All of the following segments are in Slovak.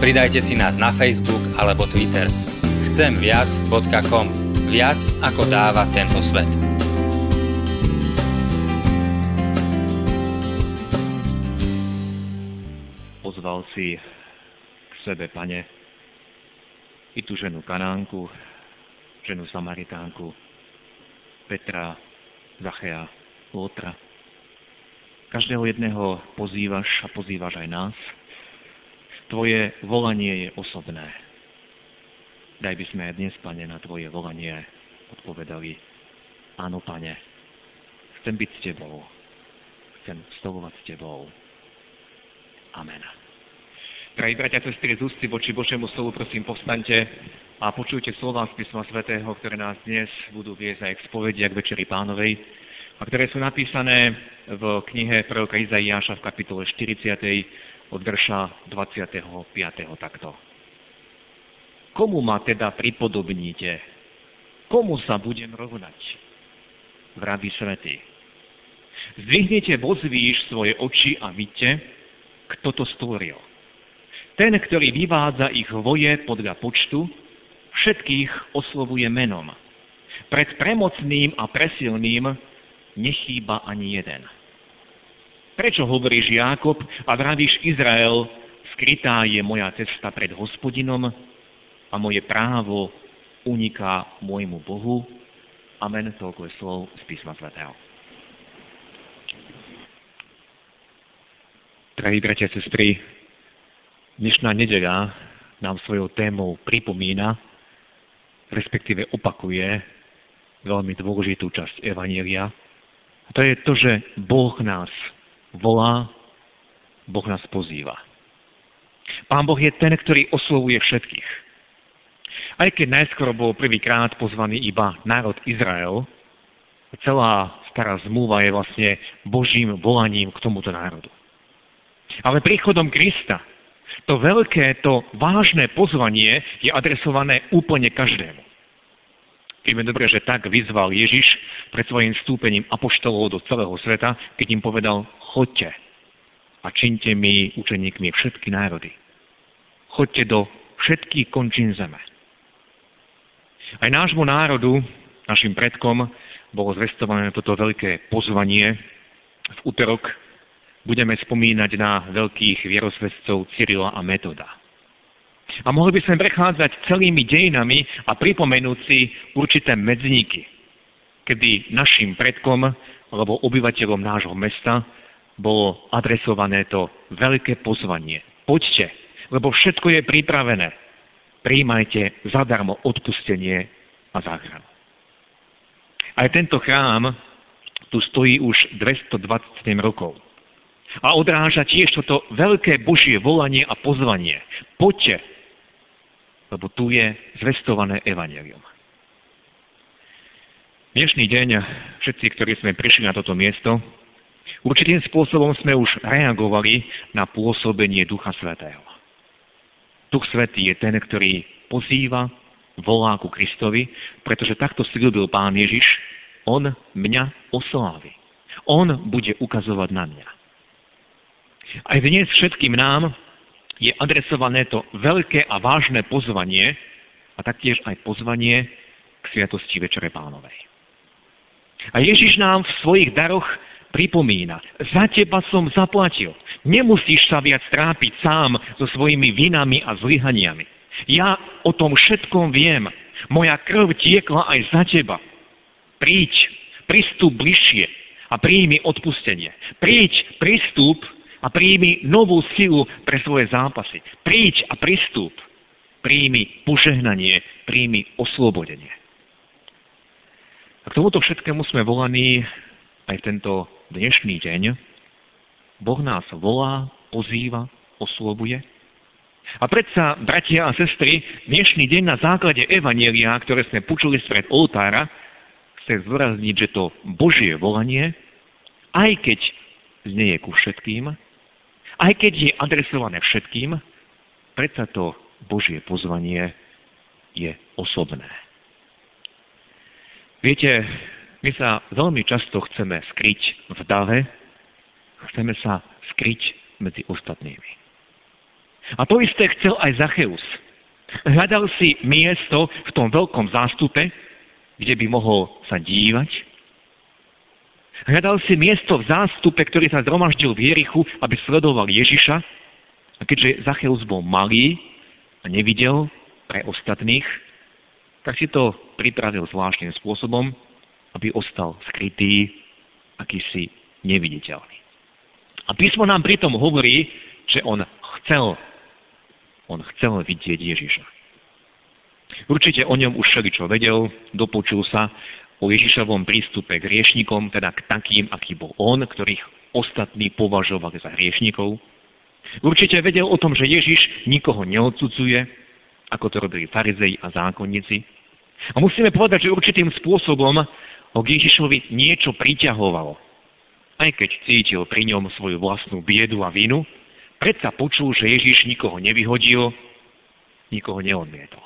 Pridajte si nás na Facebook alebo Twitter. Chcemviac.com Viac ako dáva tento svet. si k sebe, pane, i tú ženu Kanánku, ženu Samaritánku, Petra, Zachea, Lótra. Každého jedného pozývaš a pozývaš aj nás. Tvoje volanie je osobné. Daj by sme aj dnes, Pane, na Tvoje volanie odpovedali, áno, Pane, chcem byť s Tebou, chcem stolovať s Tebou. Amen. Drahí bratia, sestry, z ústy voči Božiemu slovu, prosím, povstaňte a počujte slova z písma svätého, ktoré nás dnes budú viesť aj k spovedi a k Večeri pánovej, a ktoré sú napísané v knihe proroka Izaiáša v kapitole 40. od verša 25. takto. Komu ma teda pripodobníte? Komu sa budem rovnať? Vraví svetý. Zdvihnite vozvíš svoje oči a vidte, kto to stvoril ten, ktorý vyvádza ich voje podľa počtu, všetkých oslovuje menom. Pred premocným a presilným nechýba ani jeden. Prečo hovoríš Jákob a vravíš Izrael, skrytá je moja cesta pred hospodinom a moje právo uniká môjmu Bohu? Amen, toľko je slov z písma svätého. Drahí bratia a sestry, Dnešná nedeľa nám svojou témou pripomína, respektíve opakuje veľmi dôležitú časť Evanielia. A to je to, že Boh nás volá, Boh nás pozýva. Pán Boh je ten, ktorý oslovuje všetkých. Aj keď najskôr bol prvýkrát pozvaný iba národ Izrael, celá stará zmluva je vlastne Božím volaním k tomuto národu. Ale príchodom Krista to veľké, to vážne pozvanie je adresované úplne každému. Vieme dobre, že tak vyzval Ježiš pred svojim vstúpením apoštolov do celého sveta, keď im povedal, chodte a činte mi učeníkmi všetky národy. Chodte do všetkých končín zeme. Aj nášmu národu, našim predkom, bolo zvestované toto veľké pozvanie v útorok budeme spomínať na veľkých vierosvedcov Cyrila a Metoda. A mohli by sme prechádzať celými dejinami a pripomenúť si určité medzníky, kedy našim predkom alebo obyvateľom nášho mesta bolo adresované to veľké pozvanie. Poďte, lebo všetko je pripravené. Príjmajte zadarmo odpustenie a záchranu. Aj tento chrám tu stojí už 227 rokov a odráža tiež toto veľké Božie volanie a pozvanie. Poďte, lebo tu je zvestované evanelium. Dnešný deň, všetci, ktorí sme prišli na toto miesto, určitým spôsobom sme už reagovali na pôsobenie Ducha Svetého. Duch Svetý je ten, ktorý pozýva, volá ku Kristovi, pretože takto slúbil Pán Ježiš, On mňa oslávi. On bude ukazovať na mňa. Aj dnes všetkým nám je adresované to veľké a vážne pozvanie a taktiež aj pozvanie k sviatosti Večere Pánovej. A Ježiš nám v svojich daroch pripomína, za teba som zaplatil. Nemusíš sa viac trápiť sám so svojimi vinami a zlyhaniami. Ja o tom všetkom viem. Moja krv tiekla aj za teba. Príď, pristup bližšie a príjmi odpustenie. Príď, pristup a príjmi novú silu pre svoje zápasy. Príď a pristúp. Príjmi požehnanie, príjmi oslobodenie. A k tomuto všetkému sme volaní aj tento dnešný deň. Boh nás volá, pozýva, oslobuje. A predsa, bratia a sestry, dnešný deň na základe Evanielia, ktoré sme počuli spred oltára, chce zdôrazniť, že to Božie volanie, aj keď znie ku všetkým, aj keď je adresované všetkým, predsa to Božie pozvanie je osobné. Viete, my sa veľmi často chceme skryť v dave, chceme sa skryť medzi ostatnými. A to isté chcel aj Zacheus. Hľadal si miesto v tom veľkom zástupe, kde by mohol sa dívať. Hľadal si miesto v zástupe, ktorý sa zhromaždil v Jerichu, aby sledoval Ježiša. A keďže Zacheus bol malý a nevidel pre ostatných, tak si to pripravil zvláštnym spôsobom, aby ostal skrytý, akýsi neviditeľný. A písmo nám pritom hovorí, že on chcel, on chcel vidieť Ježiša. Určite o ňom už všeličo vedel, dopočul sa o Ježišovom prístupe k riešnikom, teda k takým, aký bol on, ktorých ostatní považovali za hriešnikov. Určite vedel o tom, že Ježiš nikoho neodsudzuje, ako to robili farizei a zákonníci. A musíme povedať, že určitým spôsobom ho k Ježišovi niečo priťahovalo. Aj keď cítil pri ňom svoju vlastnú biedu a vinu, predsa počul, že Ježiš nikoho nevyhodil, nikoho neodmietol.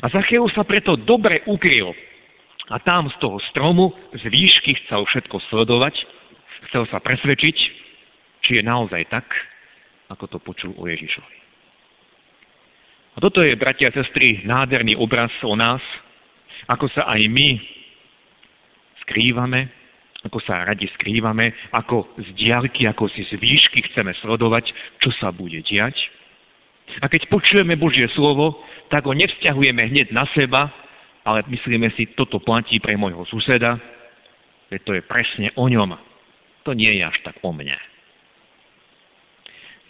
A Zacheus sa preto dobre ukryl a tam z toho stromu z výšky chcel všetko sledovať, chcel sa presvedčiť, či je naozaj tak, ako to počul o Ježišovi. A toto je, bratia a sestry, nádherný obraz o nás, ako sa aj my skrývame, ako sa radi skrývame, ako z diaľky, ako si z výšky chceme sledovať, čo sa bude diať. A keď počujeme Božie slovo, tak ho nevzťahujeme hneď na seba, ale myslíme si, toto platí pre môjho suseda, veď to je presne o ňom. To nie je až tak o mne.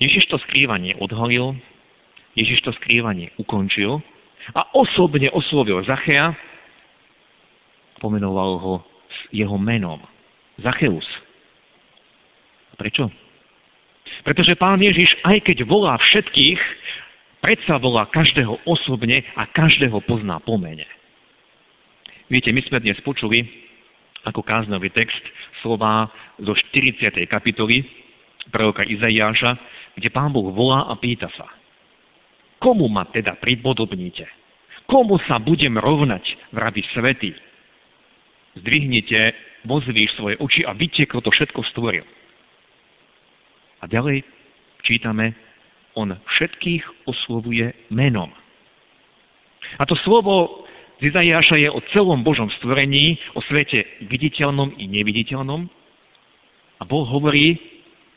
Ježiš to skrývanie odhalil, Ježiš to skrývanie ukončil a osobne oslovil Zachea, pomenoval ho jeho menom. Zacheus. Prečo? Pretože pán Ježiš, aj keď volá všetkých, predsa volá každého osobne a každého pozná po mene. Viete, my sme dnes počuli ako káznový text slova zo 40. kapitoly proroka Izaiáša, kde pán Boh volá a pýta sa, komu ma teda pripodobníte? Komu sa budem rovnať, vraví svety? zdvihnite, vozvíš svoje oči a vidíte, kto to všetko stvoril. A ďalej čítame, on všetkých oslovuje menom. A to slovo z Izaiáša je o celom Božom stvorení, o svete viditeľnom i neviditeľnom. A Boh hovorí,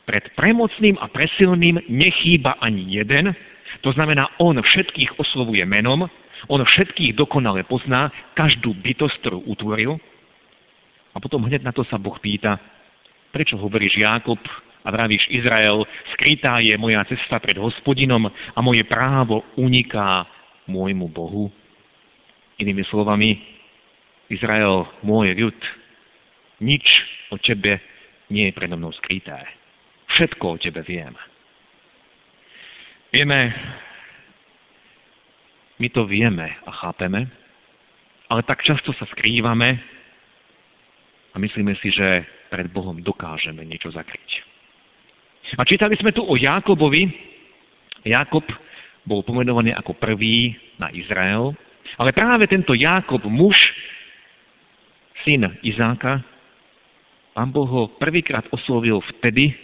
pred premocným a presilným nechýba ani jeden, to znamená, on všetkých oslovuje menom, on všetkých dokonale pozná, každú bytosť, ktorú utvoril, a potom hneď na to sa Boh pýta, prečo hovoríš Jákob a vravíš Izrael, skrytá je moja cesta pred hospodinom a moje právo uniká môjmu Bohu. Inými slovami, Izrael, môj ľud, nič o tebe nie je predo mnou skryté. Všetko o tebe viem. Vieme, my to vieme a chápeme, ale tak často sa skrývame a myslíme si, že pred Bohom dokážeme niečo zakryť. A čítali sme tu o Jákobovi. Jákob bol pomenovaný ako prvý na Izrael, ale práve tento Jákob, muž, syn Izáka, pán Boh ho prvýkrát oslovil vtedy,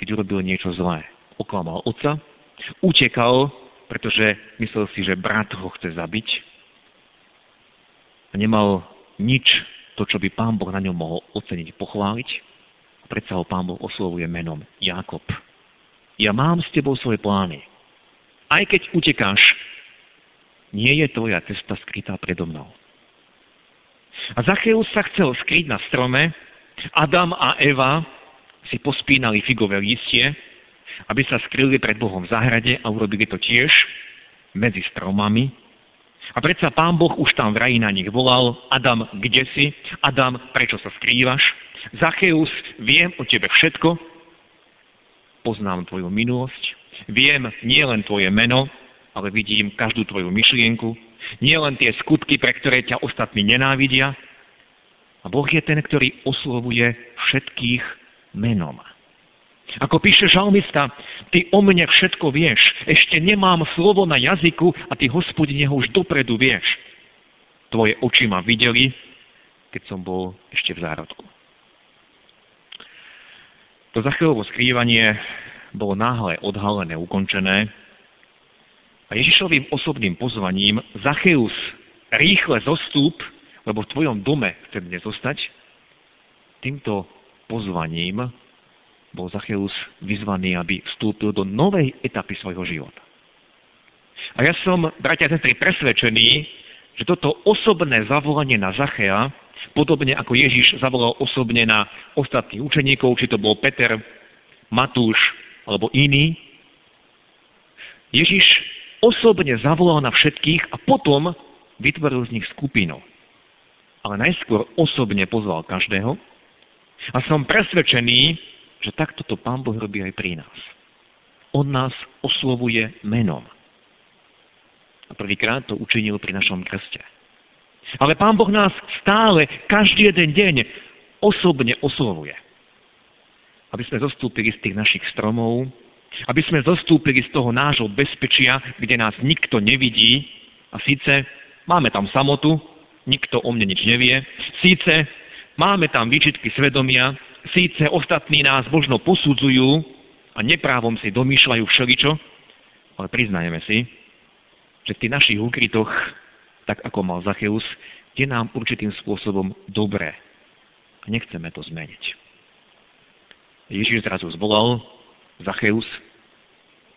keď urobil niečo zlé. Oklamal otca, utekal, pretože myslel si, že brat ho chce zabiť a nemal nič to, čo by pán Boh na ňom mohol oceniť, pochváliť. Predsa ho pán Boh oslovuje menom Jakob. Ja mám s tebou svoje plány. Aj keď utekáš, nie je tvoja cesta skrytá predo mnou. A Zacheus sa chcel skryť na strome, Adam a Eva si pospínali figové listie, aby sa skryli pred Bohom v záhrade a urobili to tiež medzi stromami, a predsa pán Boh už tam v raji na nich volal, Adam, kde si? Adam, prečo sa skrývaš? Zacheus, viem o tebe všetko, poznám tvoju minulosť, Viem nielen tvoje meno, ale vidím každú tvoju myšlienku, nielen tie skutky, pre ktoré ťa ostatní nenávidia. A Boh je ten, ktorý oslovuje všetkých menom. Ako píše žalmista, ty o mne všetko vieš, ešte nemám slovo na jazyku a ty, hospodine, ho už dopredu vieš. Tvoje oči ma videli, keď som bol ešte v zárodku. To Zachelovo skrývanie bolo náhle odhalené, ukončené a Ježišovým osobným pozvaním Zacheus, rýchle zostúp, lebo v tvojom dome chcem dnes zostať, týmto pozvaním bol Zacheus vyzvaný, aby vstúpil do novej etapy svojho života. A ja som, bratia a sestry, presvedčený, že toto osobné zavolanie na Zachea, podobne ako Ježiš zavolal osobne na ostatných učeníkov, či to bol Peter, Matúš alebo iný, Ježiš osobne zavolal na všetkých a potom vytvoril z nich skupinu. Ale najskôr osobne pozval každého a som presvedčený, že takto to Pán Boh robí aj pri nás. On nás oslovuje menom. A prvýkrát to učinil pri našom krste. Ale Pán Boh nás stále, každý jeden deň osobne oslovuje. Aby sme zostúpili z tých našich stromov, aby sme zostúpili z toho nášho bezpečia, kde nás nikto nevidí, a síce máme tam samotu, nikto o mne nič nevie, síce máme tam výčitky svedomia, síce ostatní nás možno posudzujú a neprávom si domýšľajú všeličo, ale priznajeme si, že v tých našich úkrytoch, tak ako mal Zacheus, je nám určitým spôsobom dobré. A nechceme to zmeniť. Ježiš zrazu zvolal, Zacheus,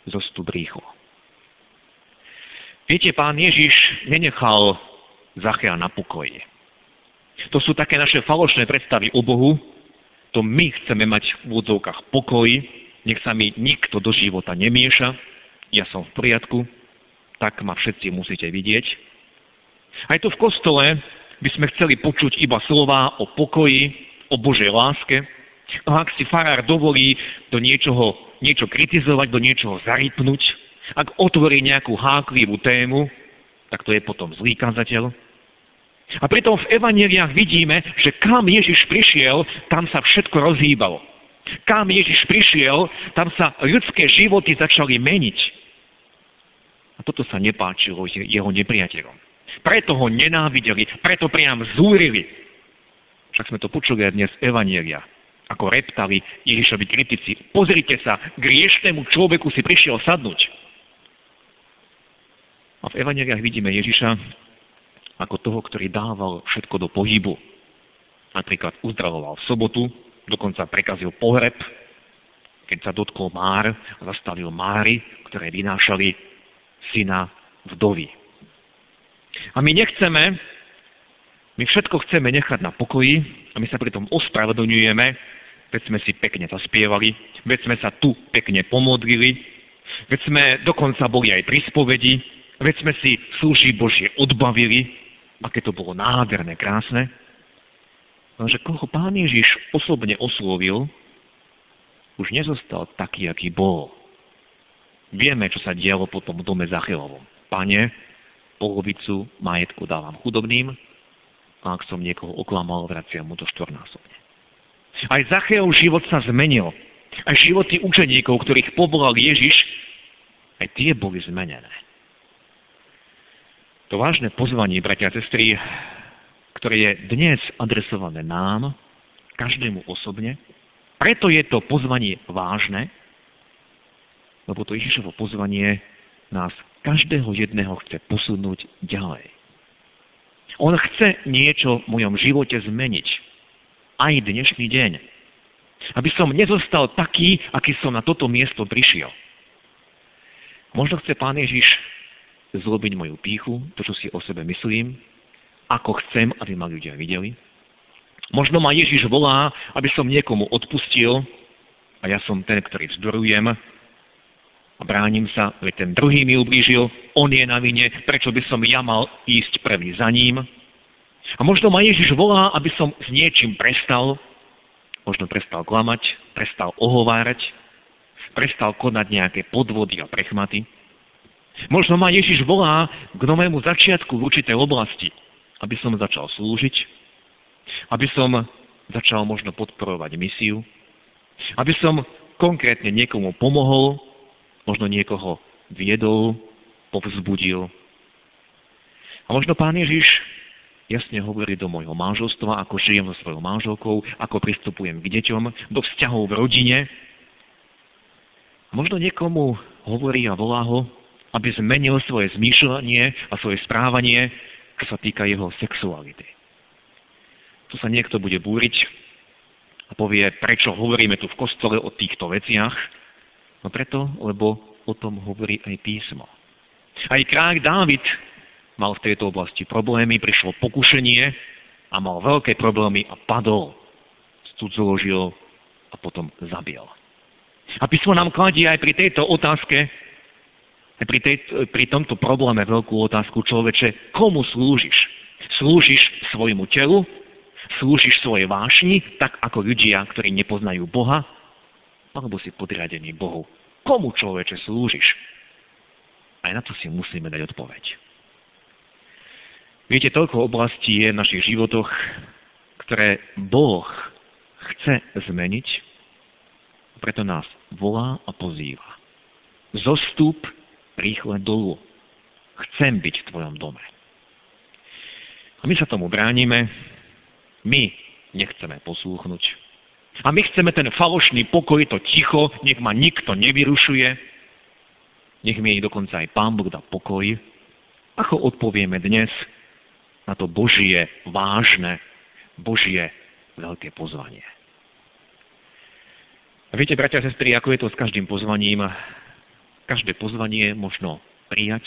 zostup rýchlo. Viete, pán Ježiš nenechal Zachea na pokoji. To sú také naše falošné predstavy o Bohu, to my chceme mať v úvodzovkách pokoj, nech sa mi nikto do života nemieša, ja som v poriadku, tak ma všetci musíte vidieť. Aj tu v kostole by sme chceli počuť iba slova o pokoji, o Božej láske. A ak si farár dovolí do niečoho, niečo kritizovať, do niečoho zarypnúť, ak otvorí nejakú háklivú tému, tak to je potom zlý kazateľ. A pritom v evaneliách vidíme, že kam Ježiš prišiel, tam sa všetko rozhýbalo. Kam Ježiš prišiel, tam sa ľudské životy začali meniť. A toto sa nepáčilo jeho nepriateľom. Preto ho nenávideli, preto priam zúrili. Však sme to počuli aj dnes v Evanielia, ako reptali Ježišovi kritici. Pozrite sa, griešnemu človeku si prišiel sadnúť. A v Evangeliách vidíme Ježiša, ako toho, ktorý dával všetko do pohybu. Napríklad uzdravoval v sobotu, dokonca prekazil pohreb, keď sa dotkol Már a zastavil Máry, ktoré vynášali syna vdovy. A my nechceme, my všetko chceme nechať na pokoji a my sa pritom ospravedlňujeme, veď sme si pekne zaspievali, veď sme sa tu pekne pomodlili, veď sme dokonca boli aj pri spovedi, veď sme si služí Božie odbavili, aké to bolo nádherné, krásne. Lenže koho pán Ježiš osobne oslovil, už nezostal taký, aký bol. Vieme, čo sa dialo potom v dome Zachelovom. Pane, polovicu majetku dávam chudobným a ak som niekoho oklamal, vraciam mu to štvornásobne. Aj Zacheov život sa zmenil. Aj životy učeníkov, ktorých povolal Ježiš, aj tie boli zmenené. To vážne pozvanie, bratia a sestry, ktoré je dnes adresované nám, každému osobne, preto je to pozvanie vážne, lebo to Ježišovo pozvanie nás každého jedného chce posunúť ďalej. On chce niečo v mojom živote zmeniť. Aj dnešný deň. Aby som nezostal taký, aký som na toto miesto prišiel. Možno chce Pán Ježiš zlobiť moju píchu, to, čo si o sebe myslím, ako chcem, aby ma ľudia videli. Možno ma Ježiš volá, aby som niekomu odpustil a ja som ten, ktorý vzdorujem a bránim sa, veď ten druhý mi ublížil, on je na vine, prečo by som ja mal ísť prvý za ním. A možno ma Ježiš volá, aby som s niečím prestal, možno prestal klamať, prestal ohovárať, prestal konať nejaké podvody a prechmaty. Možno ma Ježiš volá k novému začiatku v určitej oblasti, aby som začal slúžiť, aby som začal možno podporovať misiu, aby som konkrétne niekomu pomohol, možno niekoho viedol, povzbudil. A možno Pán Ježiš jasne hovorí do môjho manželstva, ako žijem so svojou manželkou, ako pristupujem k deťom, do vzťahov v rodine. Možno niekomu hovorí a volá ho, aby zmenil svoje zmýšľanie a svoje správanie, čo sa týka jeho sexuality. Tu sa niekto bude búriť a povie, prečo hovoríme tu v kostole o týchto veciach. No preto, lebo o tom hovorí aj písmo. Aj kráľ Dávid mal v tejto oblasti problémy, prišlo pokušenie a mal veľké problémy a padol, cudzoložil a potom zabil. A písmo nám kladie aj pri tejto otázke pri, tej, pri tomto probléme veľkú otázku človeče, komu slúžiš? Slúžiš svojmu telu? Slúžiš svojej vášni, tak ako ľudia, ktorí nepoznajú Boha? Alebo si podriadený Bohu? Komu človeče slúžiš? Aj na to si musíme dať odpoveď. Viete, toľko oblastí je v našich životoch, ktoré Boh chce zmeniť, preto nás volá a pozýva. Zostup rýchle dolu. Chcem byť v tvojom dome. A my sa tomu bránime, my nechceme poslúchnuť. A my chceme ten falošný pokoj, to ticho, nech ma nikto nevyrušuje, nech mi dokonca aj Pán Boh dá pokoj. Ako odpovieme dnes na to Božie vážne, Božie veľké pozvanie. A viete, bratia a sestry, ako je to s každým pozvaním, každé pozvanie možno prijať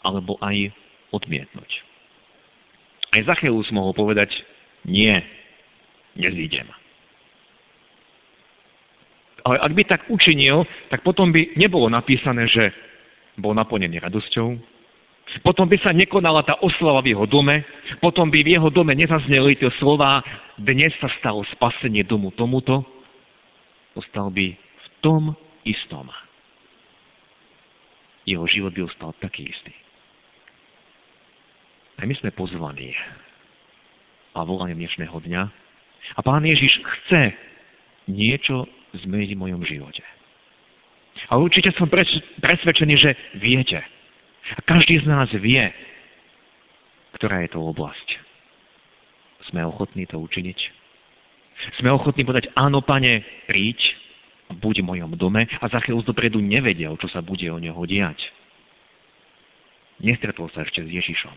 alebo aj odmietnúť. Aj Zacheus mohol povedať, nie, nezídem. Ale ak by tak učinil, tak potom by nebolo napísané, že bol naplnený radosťou, potom by sa nekonala tá oslava v jeho dome, potom by v jeho dome nezazneli tie slova, dnes sa stalo spasenie domu tomuto, ostal by v tom istom jeho život by ostal taký istý. A my sme pozvaní a volanie dnešného dňa. A Pán Ježiš chce niečo zmeniť v mojom živote. A určite som presvedčený, že viete. A každý z nás vie, ktorá je to oblasť. Sme ochotní to učiniť? Sme ochotní povedať, áno, pane, príď, buď v mojom dome a Zacheus dopredu nevedel, čo sa bude o neho diať. Nestretol sa ešte s Ježišom.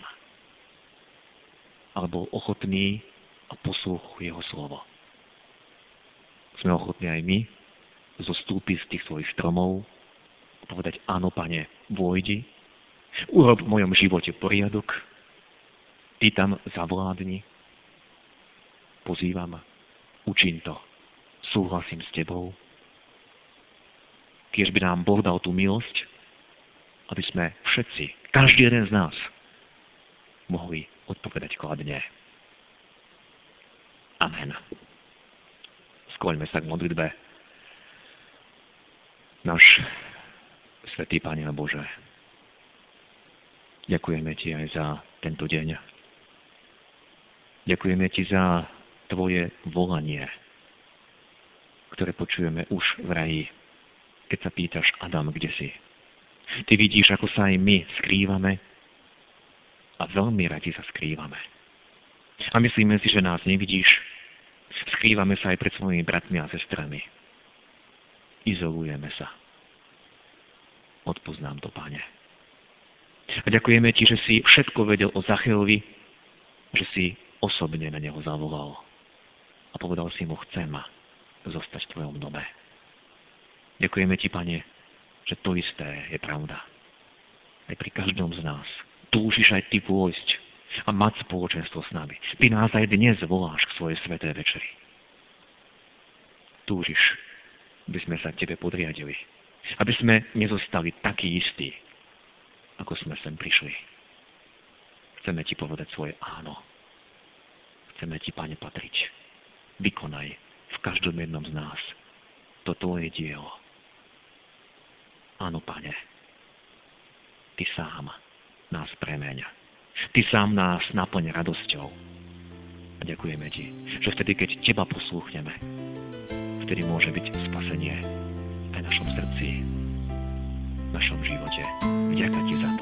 Ale bol ochotný a poslúchol jeho slovo. Sme ochotní aj my zostúpiť z tých svojich stromov a povedať, áno, pane, vojdi, urob v mojom živote poriadok, ty tam zavládni, pozývam, učím to, súhlasím s tebou, Kiež by nám Boh dal tú milosť, aby sme všetci, každý jeden z nás, mohli odpovedať kladne. Amen. Skloňme sa k modlitbe. Náš Svetý Pane Bože, ďakujeme Ti aj za tento deň. Ďakujeme Ti za Tvoje volanie, ktoré počujeme už v raji keď sa pýtaš, Adam, kde si? Ty vidíš, ako sa aj my skrývame a veľmi radi sa skrývame. A myslíme si, že nás nevidíš. Skrývame sa aj pred svojimi bratmi a sestrami. Izolujeme sa. Odpoznám to, Pane. A ďakujeme Ti, že si všetko vedel o Zacheovi, že si osobne na neho zavolal. A povedal si mu, chcem zostať v Tvojom dome. Ďakujeme Ti, Pane, že to isté je pravda. Aj pri každom z nás. Túžiš aj Ty vôjsť a mať spoločenstvo s nami. Ty nás aj dnes voláš k svojej sveté večeri. Túžiš, aby sme sa Tebe podriadili. Aby sme nezostali takí istí, ako sme sem prišli. Chceme Ti povedať svoje áno. Chceme Ti, Pane, patriť. Vykonaj v každom jednom z nás to tvoje dielo. Áno, pane, ty sám nás premeňa. Ty sám nás naplň radosťou. A ďakujeme ti, že vtedy, keď teba poslúchneme, vtedy môže byť spasenie aj v našom srdci, v našom živote. Vďaka ti za to.